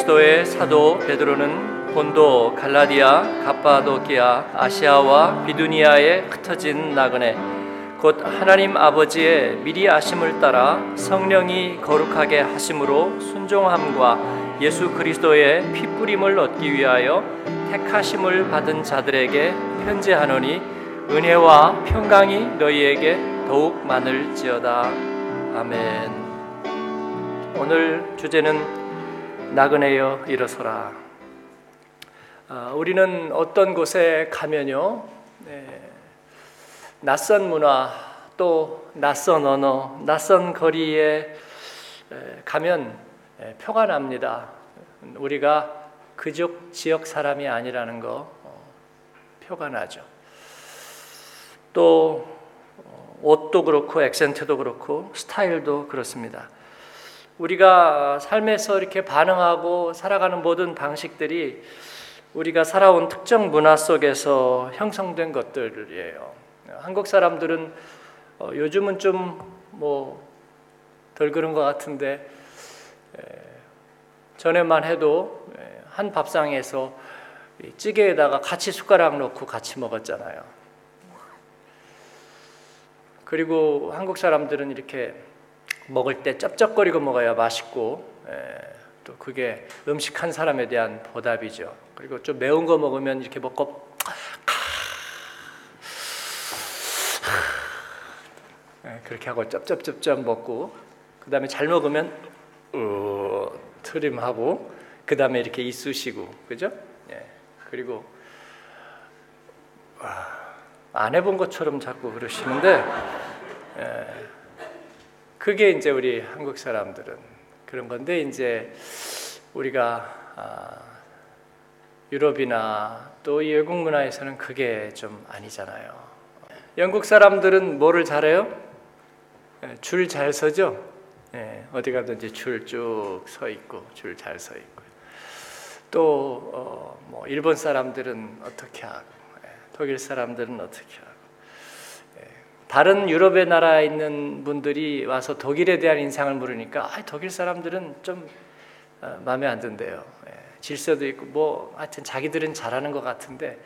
그리스도의 사도 베드로는 본도, 갈라디아, 갑바도기아, 아시아와 비두니아에 흩어진 나그네 곧 하나님 아버지의 미리 아심을 따라 성령이 거룩하게 하심으로 순종함과 예수 그리스도의 피뿌림을 얻기 위하여 택하심을 받은 자들에게 편지하노니 은혜와 평강이 너희에게 더욱 많을지어다. 아멘. 오늘 주제는 나그네여 일어서라. 아, 우리는 어떤 곳에 가면요, 네, 낯선 문화 또 낯선 언어, 낯선 거리에 가면 표가 납니다. 우리가 그쪽 지역 사람이 아니라는 거 어, 표가 나죠. 또 어, 옷도 그렇고 액센트도 그렇고 스타일도 그렇습니다. 우리가 삶에서 이렇게 반응하고 살아가는 모든 방식들이 우리가 살아온 특정 문화 속에서 형성된 것들이에요. 한국 사람들은 어, 요즘은 좀 뭐 덜 그런 것 같은데 에, 전에만 해도 에, 한 밥상에서 찌개에다가 같이 숟가락 넣고 같이 먹었잖아요. 그리고 한국 사람들은 이렇게 먹을 때 쩝쩝거리고 먹어야 맛있고 에, 또 그게 음식 한 사람에 대한 보답이죠. 그리고 좀 매운 거 먹으면 이렇게 먹고 에, 그렇게 하고 쩝쩝쩝쩝 먹고 그 다음에 잘 먹으면 어, 트림하고 그 다음에 이렇게 이쑤시고 그죠? 예. 그리고 와, 안 해본 것처럼 자꾸 그러시는데 예. 그게 이제 우리 한국 사람들은 그런 건데 이제 우리가 아, 유럽이나 또 외국 문화에서는 그게 좀 아니잖아요. 영국 사람들은 뭐를 잘해요? 예, 줄잘 서죠. 예, 어디 가든지 줄 쭉 서 있고 줄 잘 서 있고. 또뭐 어, 일본 사람들은 어떻게 하고, 예, 독일 사람들은 어떻게 하고. 다른 유럽의 나라에 있는 분들이 와서 독일에 대한 인상을 물으니까 아, 독일 사람들은 좀 어, 마음에 안 든대요. 예, 질서도 있고 뭐 하여튼 자기들은 잘하는 것 같은데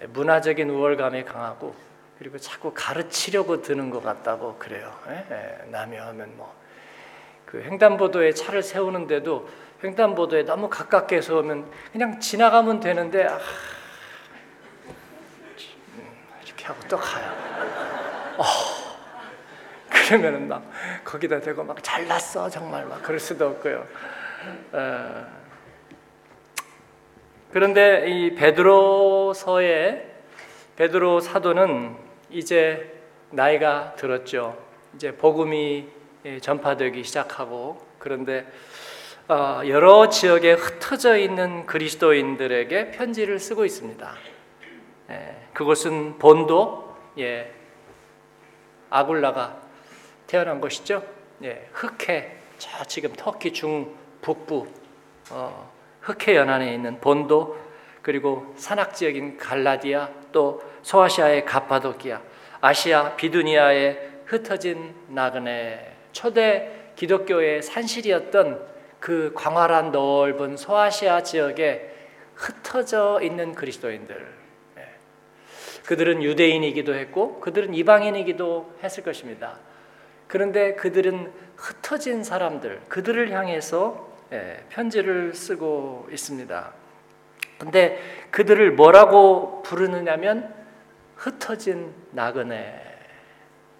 예, 문화적인 우월감이 강하고 그리고 자꾸 가르치려고 드는 것 같다고 그래요. 예? 예, 남이 하면 뭐 그 횡단보도에 차를 세우는데도 횡단보도에 너무 가깝게 서면 그냥 지나가면 되는데 아, 음, 이렇게 하고 또 가요. 어, 그러면은 막 거기다 대고 막 잘났어 정말 막 그럴 수도 없고요. 어, 그런데 이 베드로서의 베드로 사도는 이제 나이가 들었죠. 이제 복음이 전파되기 시작하고 그런데 어, 여러 지역에 흩어져 있는 그리스도인들에게 편지를 쓰고 있습니다. 예, 그것은 본도, 예, 아굴라가 태어난 곳이죠. 예, 흑해, 저 지금 터키 중북부 어, 흑해 연안에 있는 본도 그리고 산악 지역인 갈라디아 또 소아시아의 가파도키아, 아시아 비두니아에 흩어진 나그네. 초대 기독교의 산실이었던 그 광활한 넓은 소아시아 지역에 흩어져 있는 그리스도인들 그들은 유대인이기도 했고 그들은 이방인이기도 했을 것입니다. 그런데 그들은 흩어진 사람들, 그들을 향해서 예, 편지를 쓰고 있습니다. 근데 그들을 뭐라고 부르느냐면 흩어진 나그네.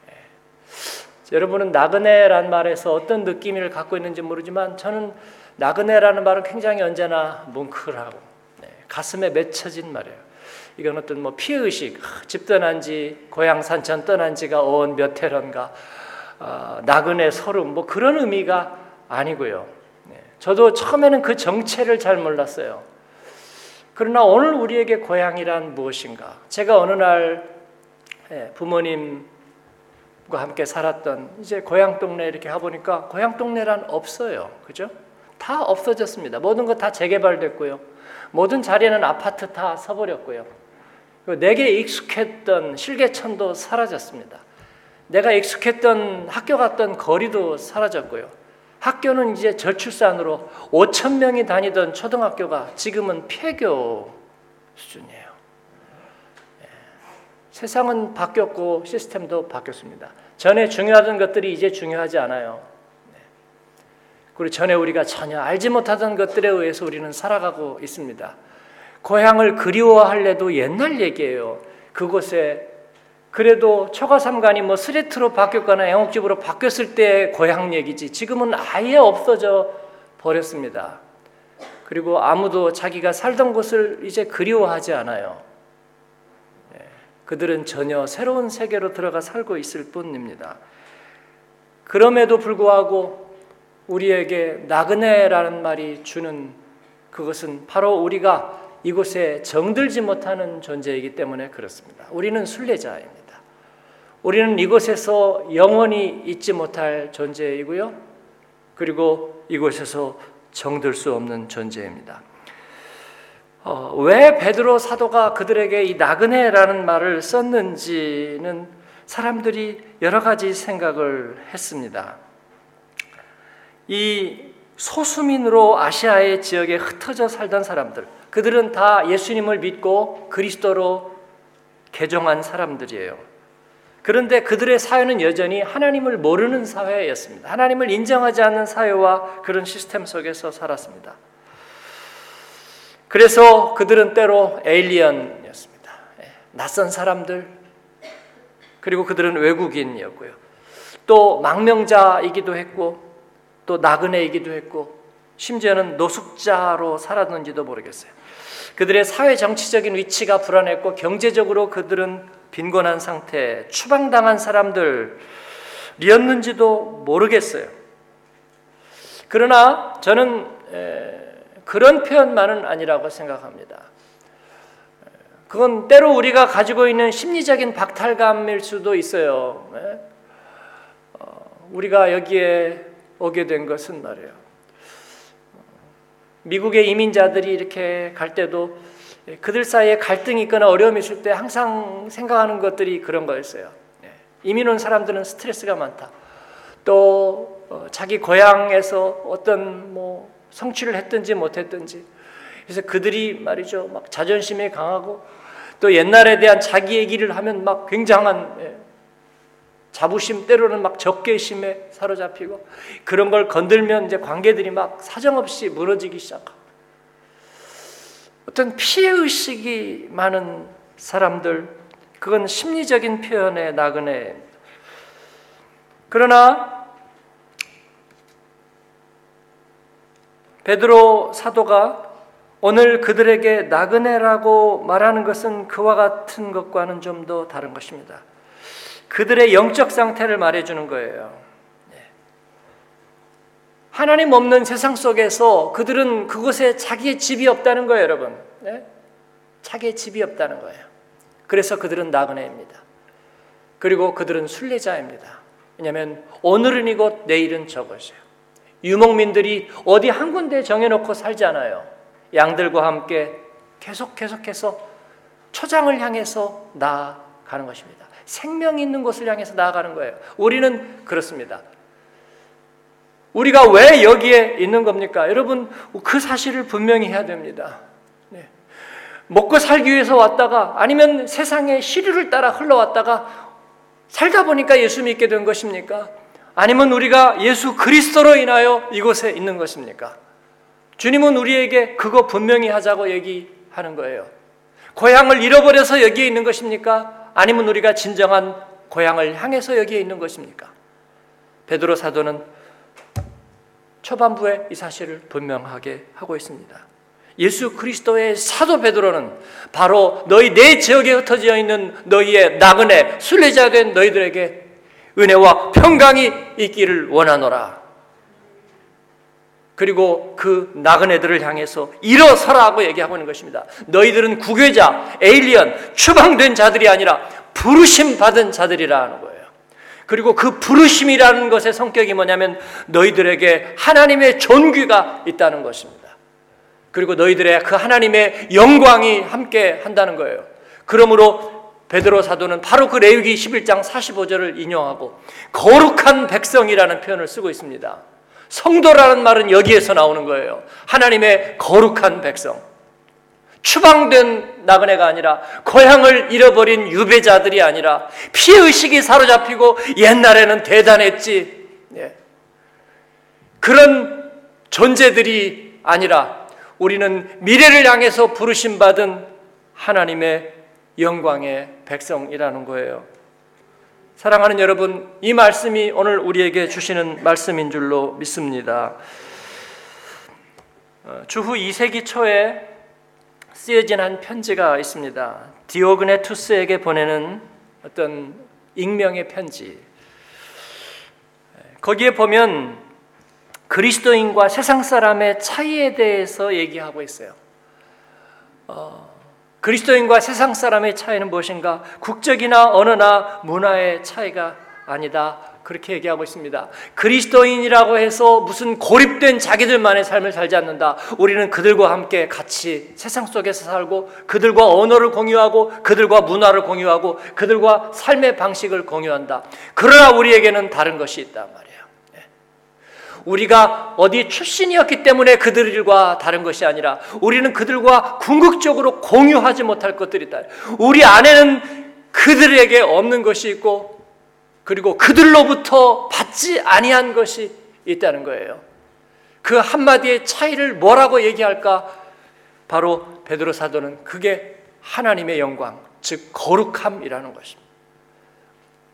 예. 여러분은 나그네란 말에서 어떤 느낌을 갖고 있는지 모르지만 저는 나그네라는 말은 굉장히 언제나 뭉클하고 네, 가슴에 맺혀진 말이에요. 이건 어떤 뭐 피의식, 집 떠난 지, 고향 산천 떠난 지가 온 몇 해런가, 어, 나그네 서름, 뭐 그런 의미가 아니고요. 네. 저도 처음에는 그 정체를 잘 몰랐어요. 그러나 오늘 우리에게 고향이란 무엇인가? 제가 어느 날 예, 부모님과 함께 살았던 이제 고향 동네 이렇게 가보니까 고향 동네란 없어요. 그죠? 다 없어졌습니다. 모든 것다 재개발됐고요. 모든 자리는 아파트 다 서버렸고요. 내게 익숙했던 실개천도 사라졌습니다. 내가 익숙했던 학교 갔던 거리도 사라졌고요. 학교는 이제 저출산으로 5천 명이 다니던 초등학교가 지금은 폐교 수준이에요. 예. 세상은 바뀌었고 시스템도 바뀌었습니다. 전에 중요하던 것들이 이제 중요하지 않아요. 네. 그리고 전에 우리가 전혀 알지 못하던 것들에 의해서 우리는 살아가고 있습니다. 고향을 그리워할래도 옛날 얘기예요. 그곳에 그래도 초가삼간이 뭐 스레트로 바뀌었거나 영옥집으로 바뀌었을 때 고향 얘기지 지금은 아예 없어져 버렸습니다. 그리고 아무도 자기가 살던 곳을 이제 그리워하지 않아요. 네. 그들은 전혀 새로운 세계로 들어가 살고 있을 뿐입니다. 그럼에도 불구하고 우리에게 나그네라는 말이 주는 그것은 바로 우리가 이곳에 정들지 못하는 존재이기 때문에 그렇습니다. 우리는 순례자입니다. 우리는 이곳에서 영원히 잊지 못할 존재이고요. 그리고 이곳에서 정들 수 없는 존재입니다. 어, 왜 베드로 사도가 그들에게 이 나그네라는 말을 썼는지는 사람들이 여러 가지 생각을 했습니다. 이 소수민으로 아시아의 지역에 흩어져 살던 사람들, 그들은 다 예수님을 믿고 그리스도로 개종한 사람들이에요. 그런데 그들의 사회는 여전히 하나님을 모르는 사회였습니다. 하나님을 인정하지 않는 사회와 그런 시스템 속에서 살았습니다. 그래서 그들은 때로 에일리언이었습니다. 예, 낯선 사람들, 그리고 그들은 외국인이었고요. 또 망명자이기도 했고, 또 나그네이기도 했고, 심지어는 노숙자로 살았는지도 모르겠어요. 그들의 사회 정치적인 위치가 불안했고 경제적으로 그들은 빈곤한 상태, 추방당한 사람들이었는지도 모르겠어요. 그러나 저는 그런 표현만은 아니라고 생각합니다. 그건 때로 우리가 가지고 있는 심리적인 박탈감일 수도 있어요. 어, 우리가 여기에 오게 된 것은 말이에요. 미국의 이민자들이 이렇게 갈 때도 예, 그들 사이에 갈등이 있거나 어려움이 있을 때 항상 생각하는 것들이 그런 거였어요. 예, 이민 온 사람들은 스트레스가 많다. 또 어, 자기 고향에서 어떤 뭐 성취를 했든지 못했든지 그래서 그들이 말이죠 막 자존심이 강하고 또 옛날에 대한 자기 얘기를 하면 막 굉장한 예, 자부심 때로는 막 적개심에 사로잡히고 그런 걸 건들면 이제 관계들이 막 사정없이 무너지기 시작하고 어떤 피해 의식이 많은 사람들 그건 심리적인 표현의 나그네. 그러나 베드로 사도가 오늘 그들에게 나그네라고 말하는 것은 그와 같은 것과는 좀 더 다른 것입니다. 그들의 영적 상태를 말해주는 거예요. 하나님 없는 세상 속에서 그들은 그곳에 자기의 집이 없다는 거예요, 여러분. 네? 자기의 집이 없다는 거예요. 그래서 그들은 나그네입니다. 그리고 그들은 순례자입니다. 왜냐하면 오늘은 이곳, 내일은 저곳이에요. 유목민들이 어디 한 군데 정해놓고 살지 않아요. 양들과 함께 계속 계속해서 초장을 향해서 나아가는 것입니다. 생명 있는 곳을 향해서 나아가는 거예요. 우리는 그렇습니다. 우리가 왜 여기에 있는 겁니까? 여러분, 그 사실을 분명히 해야 됩니다. 네. 먹고 살기 위해서 왔다가 아니면 세상의 시류를 따라 흘러왔다가 살다 보니까 예수 믿게 된 것입니까? 아니면 우리가 예수 그리스도로 인하여 이곳에 있는 것입니까? 주님은 우리에게 그거 분명히 하자고 얘기하는 거예요. 고향을 잃어버려서 여기에 있는 것입니까? 아니면 우리가 진정한 고향을 향해서 여기에 있는 것입니까? 베드로 사도는 초반부에 이 사실을 분명하게 하고 있습니다. 예수 그리스도의 사도 베드로는 바로 너희 내 지역에 흩어져 있는 너희의 나그네 순례자 된 너희들에게 은혜와 평강이 있기를 원하노라. 그리고 그 나그네들을 향해서 일어서라고 얘기하고 있는 것입니다. 너희들은 구괴자, 에일리언, 추방된 자들이 아니라 부르심 받은 자들이라 하는 거예요. 그리고 그 부르심이라는 것의 성격이 뭐냐면 너희들에게 하나님의 존귀가 있다는 것입니다. 그리고 너희들의 그 하나님의 영광이 함께 한다는 거예요. 그러므로 베드로 사도는 바로 그 레위기 11장 45절을 인용하고 거룩한 백성이라는 표현을 쓰고 있습니다. 성도라는 말은 여기에서 나오는 거예요. 하나님의 거룩한 백성. 추방된 나그네가 아니라 고향을 잃어버린 유배자들이 아니라 피의식이 사로잡히고 옛날에는 대단했지. 예. 그런 존재들이 아니라 우리는 미래를 향해서 부르심 받은 하나님의 영광의 백성이라는 거예요. 사랑하는 여러분, 이 말씀이 오늘 우리에게 주시는 말씀인 줄로 믿습니다. 어, 주후 2세기 초에 쓰여진 한 편지가 있습니다. 디오그네투스에게 보내는 어떤 익명의 편지. 거기에 보면 그리스도인과 세상 사람의 차이에 대해서 얘기하고 있어요. 어, 그리스도인과 세상 사람의 차이는 무엇인가? 국적이나 언어나 문화의 차이가 아니다. 그렇게 얘기하고 있습니다. 그리스도인이라고 해서 무슨 고립된 자기들만의 삶을 살지 않는다. 우리는 그들과 함께 같이 세상 속에서 살고 그들과 언어를 공유하고 그들과 문화를 공유하고 그들과 삶의 방식을 공유한다. 그러나 우리에게는 다른 것이 있단 말이에요. 우리가 어디 출신이었기 때문에 그들과 다른 것이 아니라 우리는 그들과 궁극적으로 공유하지 못할 것들이 있다. 우리 안에는 그들에게 없는 것이 있고 그리고 그들로부터 받지 아니한 것이 있다는 거예요. 그 한마디의 차이를 뭐라고 얘기할까? 바로 베드로 사도는 그게 하나님의 영광, 즉 거룩함이라는 것입니다.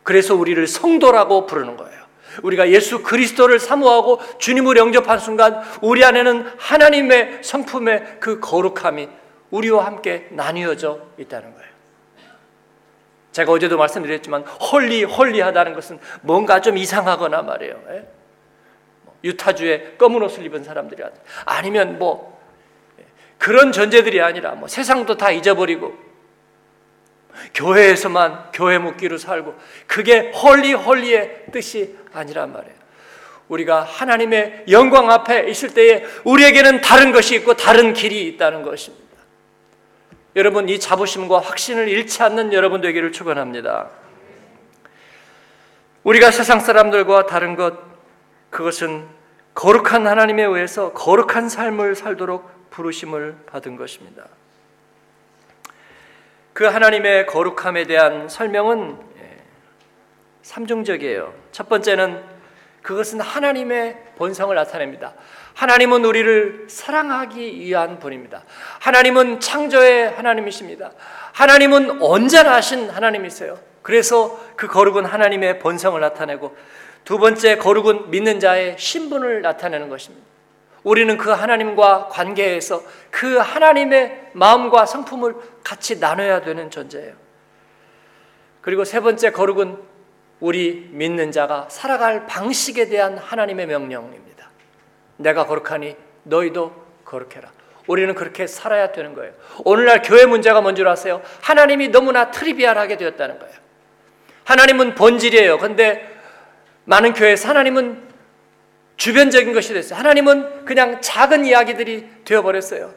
그래서 우리를 성도라고 부르는 거예요. 우리가 예수 그리스도를 사모하고 주님을 영접한 순간 우리 안에는 하나님의 성품의 그 거룩함이 우리와 함께 나뉘어져 있다는 거예요. 제가 어제도 말씀드렸지만 holy holy하다는 것은 뭔가 좀 이상하거나 말이에요. 예? 뭐 유타주에 검은 옷을 입은 사람들이 아니면 뭐 그런 존재들이 아니라 뭐 세상도 다 잊어버리고 교회에서만 교회 묵기로 살고 그게 holy holy의 뜻이 아니란 말이에요. 우리가 하나님의 영광 앞에 있을 때에 우리에게는 다른 것이 있고 다른 길이 있다는 것입니다. 여러분 이 자부심과 확신을 잃지 않는 여러분 되기를 축원합니다. 우리가 세상 사람들과 다른 것 그것은 거룩한 하나님에 의해서 거룩한 삶을 살도록 부르심을 받은 것입니다. 그 하나님의 거룩함에 대한 설명은 예, 삼중적이에요. 첫 번째는 그것은 하나님의 본성을 나타냅니다. 하나님은 우리를 사랑하기 위한 분입니다. 하나님은 창조의 하나님이십니다. 하나님은 언제나신 하나님이세요. 그래서 그 거룩은 하나님의 본성을 나타내고 두 번째 거룩은 믿는 자의 신분을 나타내는 것입니다. 우리는 그 하나님과 관계에서 그 하나님의 마음과 성품을 같이 나눠야 되는 존재예요. 그리고 세 번째 거룩은 우리 믿는 자가 살아갈 방식에 대한 하나님의 명령입니다. 내가 거룩하니 너희도 거룩해라. 우리는 그렇게 살아야 되는 거예요. 오늘날 교회 문제가 뭔 줄 아세요? 하나님이 너무나 트리비알하게 되었다는 거예요. 하나님은 본질이에요. 근데 많은 교회에서 하나님은 주변적인 것이 됐어요. 하나님은 그냥 작은 이야기들이 되어버렸어요.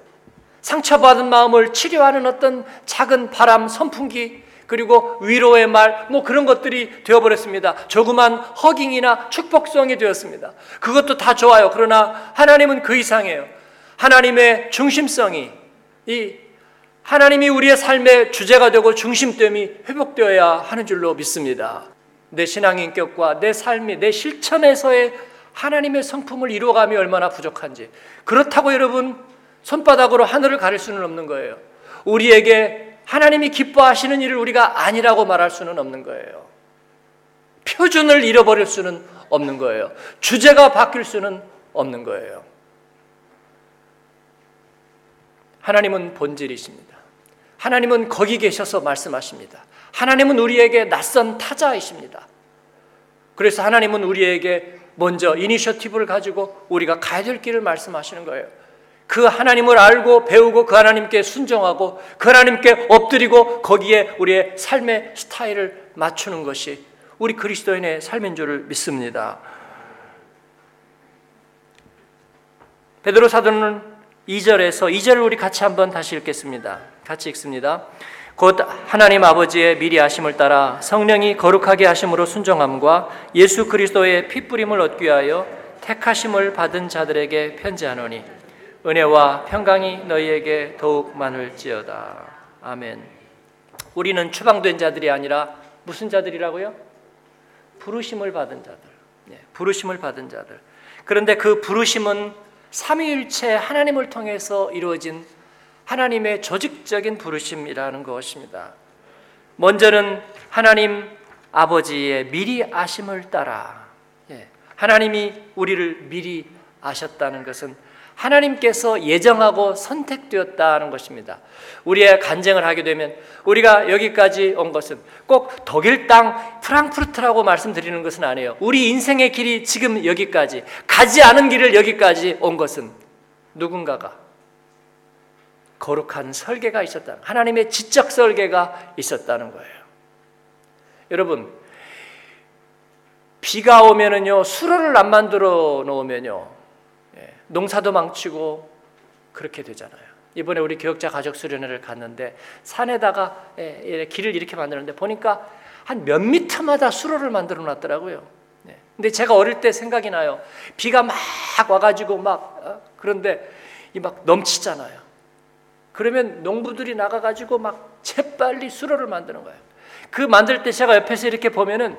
상처받은 마음을 치료하는 어떤 작은 바람, 선풍기, 그리고 위로의 말, 뭐 그런 것들이 되어버렸습니다. 조그만 허깅이나 축복성이 되었습니다. 그것도 다 좋아요. 그러나 하나님은 그 이상이에요. 하나님의 중심성이, 이 하나님이 우리의 삶의 주제가 되고 중심됨이 회복되어야 하는 줄로 믿습니다. 내 신앙 인격과 내 삶이, 내 실천에서의 하나님의 성품을 이루어감이 얼마나 부족한지. 그렇다고 여러분, 손바닥으로 하늘을 가릴 수는 없는 거예요. 우리에게 하나님이 기뻐하시는 일을 우리가 아니라고 말할 수는 없는 거예요. 표준을 잃어버릴 수는 없는 거예요. 주제가 바뀔 수는 없는 거예요. 하나님은 본질이십니다. 하나님은 거기 계셔서 말씀하십니다. 하나님은 우리에게 낯선 타자이십니다. 그래서 하나님은 우리에게 먼저 이니셔티브를 가지고 우리가 가야 될 길을 말씀하시는 거예요. 그 하나님을 알고 배우고 그 하나님께 순종하고 그 하나님께 엎드리고 거기에 우리의 삶의 스타일을 맞추는 것이 우리 그리스도인의 삶인 줄을 믿습니다. 베드로 사도는 2절에서 2절을 우리 같이 한번 다시 읽겠습니다. 같이 읽습니다. 곧 하나님 아버지의 미리 하심을 따라 성령이 거룩하게 하심으로 순종함과 예수 그리스도의 피 뿌림을 얻기 위하여 택하심을 받은 자들에게 편지하노니 은혜와 평강이 너희에게 더욱 많을지어다. 아멘. 우리는 추방된 자들이 아니라 무슨 자들이라고요? 부르심을 받은 자들. 네, 부르심을 받은 자들. 그런데 그 부르심은 삼위일체 하나님을 통해서 이루어진 하나님의 조직적인 부르심이라는 것입니다. 먼저는 하나님 아버지의 미리 아심을 따라 예, 하나님이 우리를 미리 아셨다는 것은 하나님께서 예정하고 선택되었다는 것입니다. 우리의 간증을 하게 되면 우리가 여기까지 온 것은 꼭 독일 땅 프랑크푸르트라고 말씀드리는 것은 아니에요. 우리 인생의 길이 지금 여기까지 가지 않은 길을 여기까지 온 것은 누군가가 거룩한 설계가 있었다. 하나님의 지적 설계가 있었다는 거예요. 여러분, 비가 오면은요, 수로를 안 만들어 놓으면요, 예, 농사도 망치고 그렇게 되잖아요. 이번에 우리 교역자 가족 수련회를 갔는데 산에다가 예, 길을 이렇게 만드는데 보니까 한 몇 미터마다 수로를 만들어 놨더라고요. 네. 근데 제가 어릴 때 생각이 나요. 비가 막 와가지고 막 어? 그런데 이 막 넘치잖아요. 그러면 농부들이 나가가지고 막 재빨리 수로를 만드는 거예요. 그 만들 때 제가 옆에서 이렇게 보면은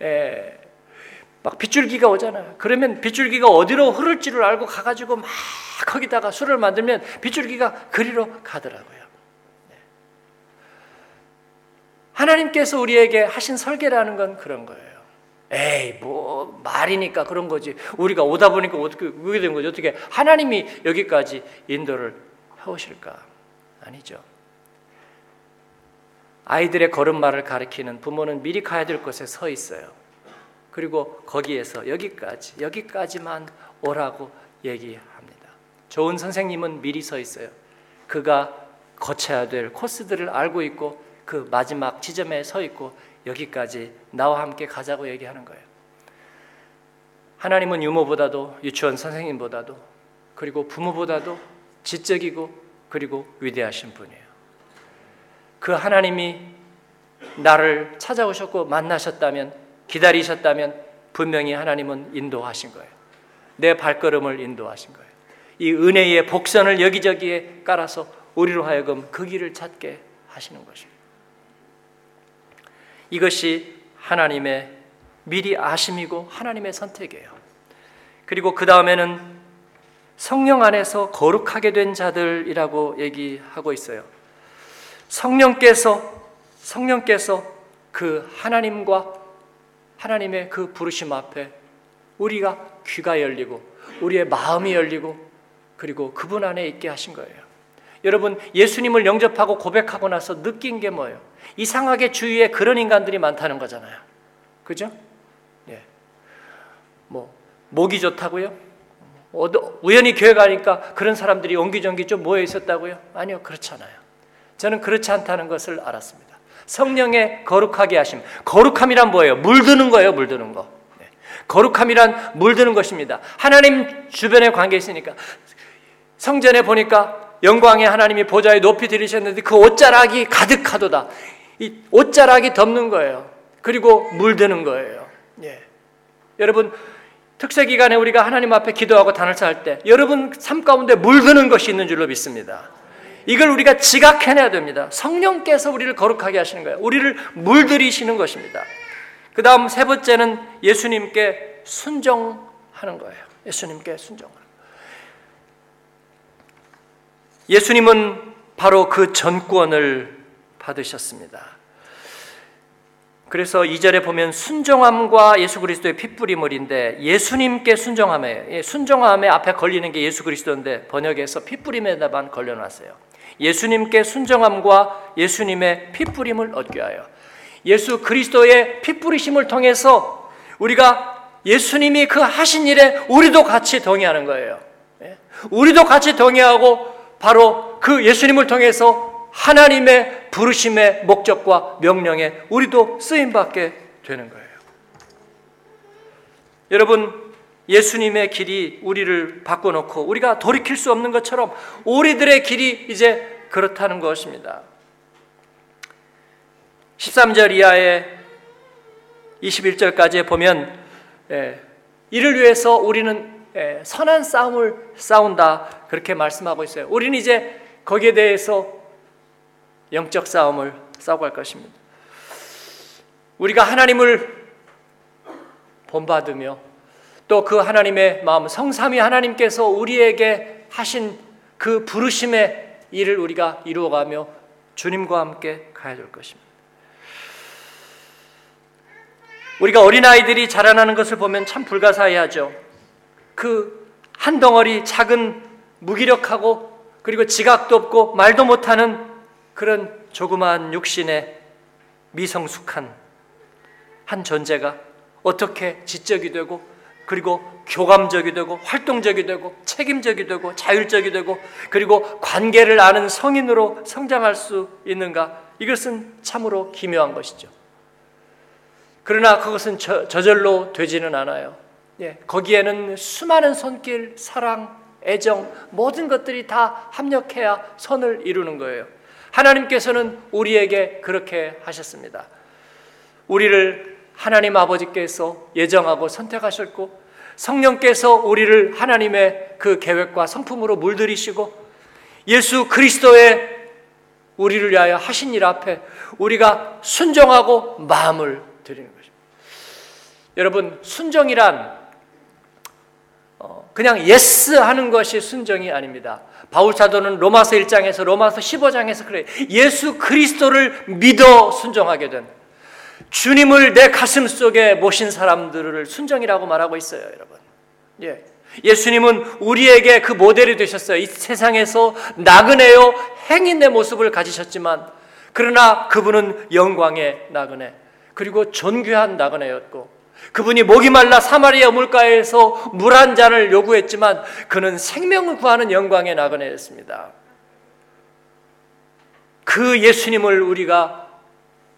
에, 막 빗줄기가 오잖아요. 그러면 빗줄기가 어디로 흐를지를 알고 가가지고 막 거기다가 수를 만들면 빗줄기가 그리로 가더라고요. 네. 하나님께서 우리에게 하신 설계라는 건 그런 거예요. 에이, 뭐, 말이니까 그런 거지. 우리가 오다 보니까 어떻게, 그게 된 거지. 어떻게 하나님이 여기까지 인도를 해오실까? 아니죠. 아이들의 걸음마를 가리키는 부모는 미리 가야 될 곳에 서 있어요. 그리고 거기에서 여기까지, 여기까지만 오라고 얘기합니다. 좋은 선생님은 미리 서 있어요. 그가 거쳐야 될 코스들을 알고 있고 그 마지막 지점에 서 있고 여기까지 나와 함께 가자고 얘기하는 거예요. 하나님은 유모보다도 유치원 선생님보다도 그리고 부모보다도 지적이고 그리고 위대하신 분이에요. 그 하나님이 나를 찾아오셨고 만나셨다면 기다리셨다면 분명히 하나님은 인도하신 거예요. 내 발걸음을 인도하신 거예요. 이 은혜의 복선을 여기저기에 깔아서 우리로 하여금 그 길을 찾게 하시는 것입니다. 이것이 하나님의 미리 아심이고 하나님의 선택이에요. 그리고 그 다음에는 성령 안에서 거룩하게 된 자들이라고 얘기하고 있어요. 성령께서 성령께서 그 하나님과 하나님의 그 부르심 앞에 우리가 귀가 열리고 우리의 마음이 열리고 그리고 그분 안에 있게 하신 거예요. 여러분 예수님을 영접하고 고백하고 나서 느낀 게 뭐예요? 이상하게 주위에 그런 인간들이 많다는 거잖아요. 그죠? 예. 뭐 목이 좋다고요? 우연히 교회 가니까 그런 사람들이 옹기종기 좀 모여 있었다고요? 아니요, 그렇잖아요. 저는 그렇지 않다는 것을 알았습니다. 성령의 거룩하게 하심. 거룩함이란 뭐예요? 물드는 거예요, 물드는 거. 네. 거룩함이란 물드는 것입니다. 하나님 주변에 관계 있으니까 성전에 보니까 영광의 하나님이 보좌에 높이 들이셨는데 그 옷자락이 가득하도다. 이 옷자락이 덮는 거예요. 그리고 물드는 거예요. 예. 여러분 특세 기간에 우리가 하나님 앞에 기도하고 단을 쌓을 때 여러분 삶 가운데 물드는 것이 있는 줄로 믿습니다. 이걸 우리가 지각해내야 됩니다. 성령께서 우리를 거룩하게 하시는 거예요. 우리를 물들이시는 것입니다. 그 다음 세 번째는 예수님께 순종하는 거예요. 예수님께 순종하는 예수님은 바로 그 전권을 받으셨습니다. 그래서 2절에 보면 순종함과 예수 그리스도의 핏뿌림을인데 예수님께 순종함에 예, 순종함에 앞에 걸리는 게 예수 그리스도인데 번역에서 핏뿌림에다만 걸려놨어요. 예수님께 순종함과 예수님의 핏뿌림을 얻게 하여 예수 그리스도의 핏뿌리심을 통해서 우리가 예수님이 그 하신 일에 우리도 같이 동의하는 거예요. 예? 우리도 같이 동의하고 바로 그 예수님을 통해서 하나님의 부르심의 목적과 명령에 우리도 쓰임 받게 되는 거예요. 여러분 예수님의 길이 우리를 바꿔놓고 우리가 돌이킬 수 없는 것처럼 우리들의 길이 이제 그렇다는 것입니다. 13절 이하에 21절까지 보면 예, 이를 위해서 우리는 예, 선한 싸움을 싸운다 그렇게 말씀하고 있어요. 우리는 이제 거기에 대해서 영적 싸움을 할 것입니다. 우리가 하나님을 본받으며 또 그 하나님의 마음 성삼위 하나님께서 우리에게 하신 그 부르심의 일을 우리가 이루어가며 주님과 함께 가야 될 것입니다. 우리가 어린아이들이 자라나는 것을 보면 참 불가사의하죠. 그 한 덩어리 작은 무기력하고 그리고 지각도 없고 말도 못하는 그런 조그마한 육신의 미성숙한 한 존재가 어떻게 지적이 되고 그리고 교감적이 되고 활동적이 되고 책임적이 되고 자율적이 되고 그리고 관계를 아는 성인으로 성장할 수 있는가 이것은 참으로 기묘한 것이죠. 그러나 그것은 저, 저절로 되지는 않아요. 예, 거기에는 수많은 손길, 사랑, 애정, 모든 것들이 다 합력해야 선을 이루는 거예요. 하나님께서는 우리에게 그렇게 하셨습니다. 우리를 하나님 아버지께서 예정하고 선택하셨고, 성령께서 우리를 하나님의 그 계획과 성품으로 물들이시고, 예수 그리스도의 우리를 위하여 하신 일 앞에 우리가 순종하고 마음을 드리는 것입니다. 여러분, 순종이란 어, 그냥 yes 하는 것이 순종이 아닙니다. 바울 사도는 로마서 1장에서 로마서 15장에서 그래. 예수 그리스도를 믿어 순종하게 된 주님을 내 가슴 속에 모신 사람들을 순종이라고 말하고 있어요, 여러분. 예. 예수님은 우리에게 그 모델이 되셨어요. 이 세상에서 나그네요 행인의 모습을 가지셨지만 그러나 그분은 영광의 나그네 그리고 존귀한 나그네였고 그분이 목이 말라 사마리아 물가에서 물 한 잔을 요구했지만 그는 생명을 구하는 영광의 나그네였습니다. 그 예수님을 우리가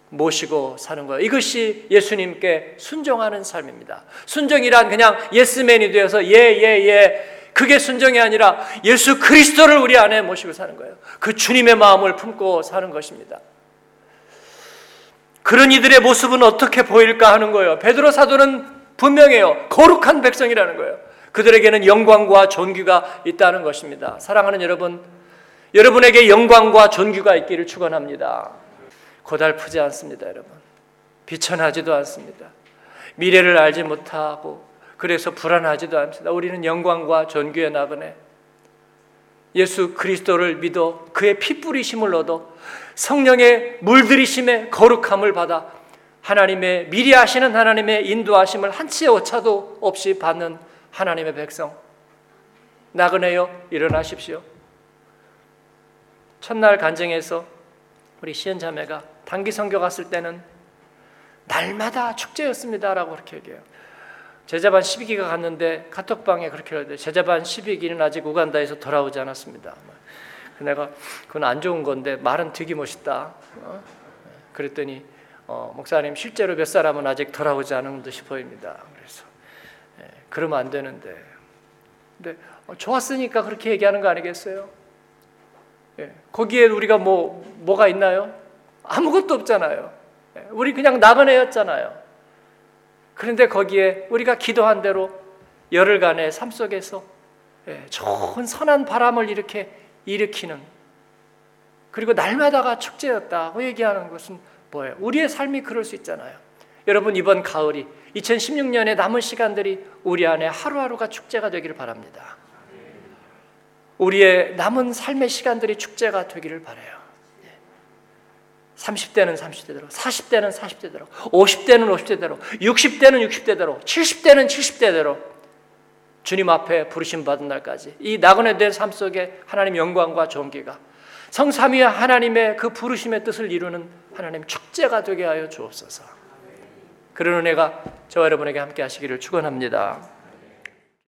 모시고 사는 거예요. 이것이 예수님께 순종하는 삶입니다. 순종이란 그냥 예스맨이 되어서 예, 예, 예. 그게 순종이 아니라 예수 그리스도를 우리 안에 모시고 사는 거예요. 그 주님의 마음을 품고 사는 것입니다. 그런 이들의 모습은 어떻게 보일까 하는 거예요. 베드로 사도는 분명해요. 거룩한 백성이라는 거예요. 그들에게는 영광과 존귀가 있다는 것입니다. 사랑하는 여러분, 여러분에게 영광과 존귀가 있기를 축원합니다. 고달프지 않습니다, 여러분. 비천하지도 않습니다. 미래를 알지 못하고 그래서 불안하지도 않습니다. 우리는 영광과 존귀의 나그네 예수 그리스도를 믿어 그의 피 뿌리심을 얻어 성령의 물들이심의 거룩함을 받아 하나님의 미리 하시는 하나님의 인도하심을 한치의 오차도 없이 받는 하나님의 백성 나그네여 일어나십시오. 첫날 간증에서 우리 시연 자매가 단기 선교 갔을 때는 날마다 축제였습니다라고 그렇게 얘기해요. 제자반 12기가 갔는데 카톡방에 그렇게 하는데 제자반 12기는 아직 우간다에서 돌아오지 않았습니다. 내가 그건 안 좋은 건데 말은 되게 멋있다. 어? 그랬더니 어, 목사님 실제로 몇 사람은 아직 돌아오지 않은 듯이 보입니다. 그래서 예, 그러면 안 되는데. 근데 어, 좋았으니까 그렇게 얘기하는 거 아니겠어요? 예, 거기에 우리가 뭐 뭐가 있나요? 아무것도 없잖아요. 예, 우리 그냥 나그네였잖아요. 그런데 거기에 우리가 기도한 대로 열흘간의 삶 속에서 예, 좋은 선한 바람을 이렇게 일으키는 그리고 날마다가 축제였다고 얘기하는 것은 뭐예요? 우리의 삶이 그럴 수 있잖아요. 여러분 이번 가을이 2016년의 남은 시간들이 우리 안에 하루하루가 축제가 되기를 바랍니다. 우리의 남은 삶의 시간들이 축제가 되기를 바래요. 30대는 30대대로, 40대는 40대대로, 50대는 50대대로, 60대는 60대대로, 70대는 70대대로 주님 앞에 부르심 받은 날까지 이 나그네 된삶 속에 하나님 영광과 존귀가 성삼위 하나님의 그 부르심의 뜻을 이루는 하나님 축제가 되게 하여 주옵소서. 그런 은혜가 저와 여러분에게 함께 하시기를 축원합니다.